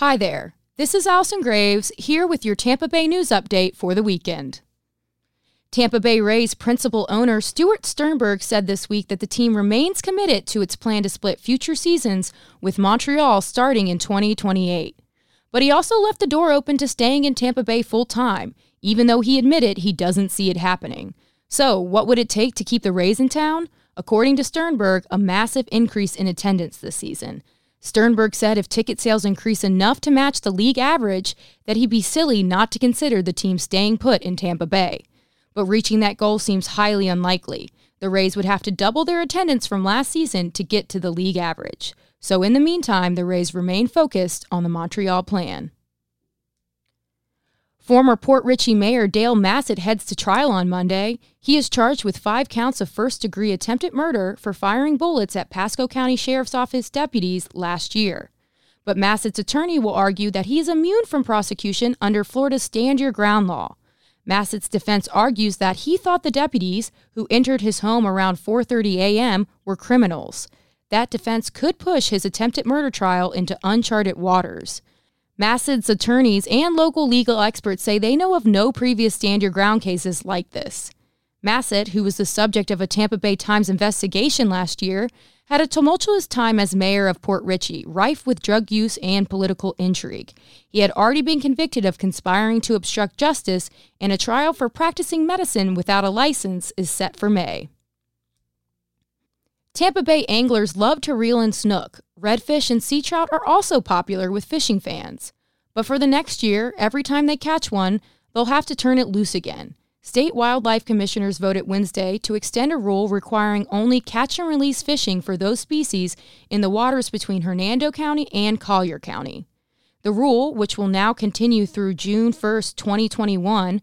Hi there. This is Allison Graves here with your Tampa Bay news update for the weekend. Tampa Bay Rays principal owner Stuart Sternberg said this week that the team remains committed to its plan to split future seasons with Montreal starting in 2028. But he also left the door open to staying in Tampa Bay full time, even though he admitted he doesn't see it happening. So, what would it take to keep the Rays in town? According to Sternberg, a massive increase in attendance this season. Sternberg said if ticket sales increase enough to match the league average, that he'd be silly not to consider the team staying put in Tampa Bay. But reaching that goal seems highly unlikely. The Rays would have to double their attendance from last season to get to the league average. So in the meantime, the Rays remain focused on the Montreal plan. Former Port Richey Mayor Dale Massad heads to trial on Monday. He is charged with five counts of first degree attempted murder for firing bullets at Pasco County Sheriff's Office deputies last year. But Massad's attorney will argue that he is immune from prosecution under Florida's Stand Your Ground law. Massad's defense argues that he thought the deputies, who entered his home around 4:30 a.m., were criminals. That defense could push his attempted murder trial into uncharted waters. Massad's attorneys and local legal experts say they know of no previous stand your ground cases like this. Massad, who was the subject of a Tampa Bay Times investigation last year, had a tumultuous time as mayor of Port Richey, rife with drug use and political intrigue. He had already been convicted of conspiring to obstruct justice, and a trial for practicing medicine without a license is set for May. Tampa Bay anglers love to reel in snook. Redfish and sea trout are also popular with fishing fans. But for the next year, every time they catch one, they'll have to turn it loose again. State wildlife commissioners voted Wednesday to extend a rule requiring only catch and release fishing for those species in the waters between Hernando County and Collier County. The rule, which will now continue through June 1, 2021,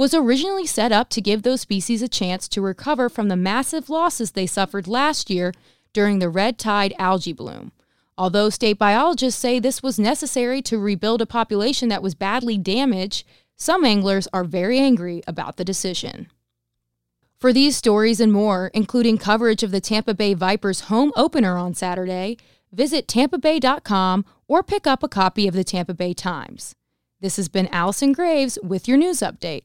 was originally set up to give those species a chance to recover from the massive losses they suffered last year during the red tide algae bloom. Although state biologists say this was necessary to rebuild a population that was badly damaged, some anglers are very angry about the decision. For these stories and more, including coverage of the Tampa Bay Vipers home opener on Saturday, visit tampabay.com or pick up a copy of the Tampa Bay Times. This has been Allison Graves with your news update.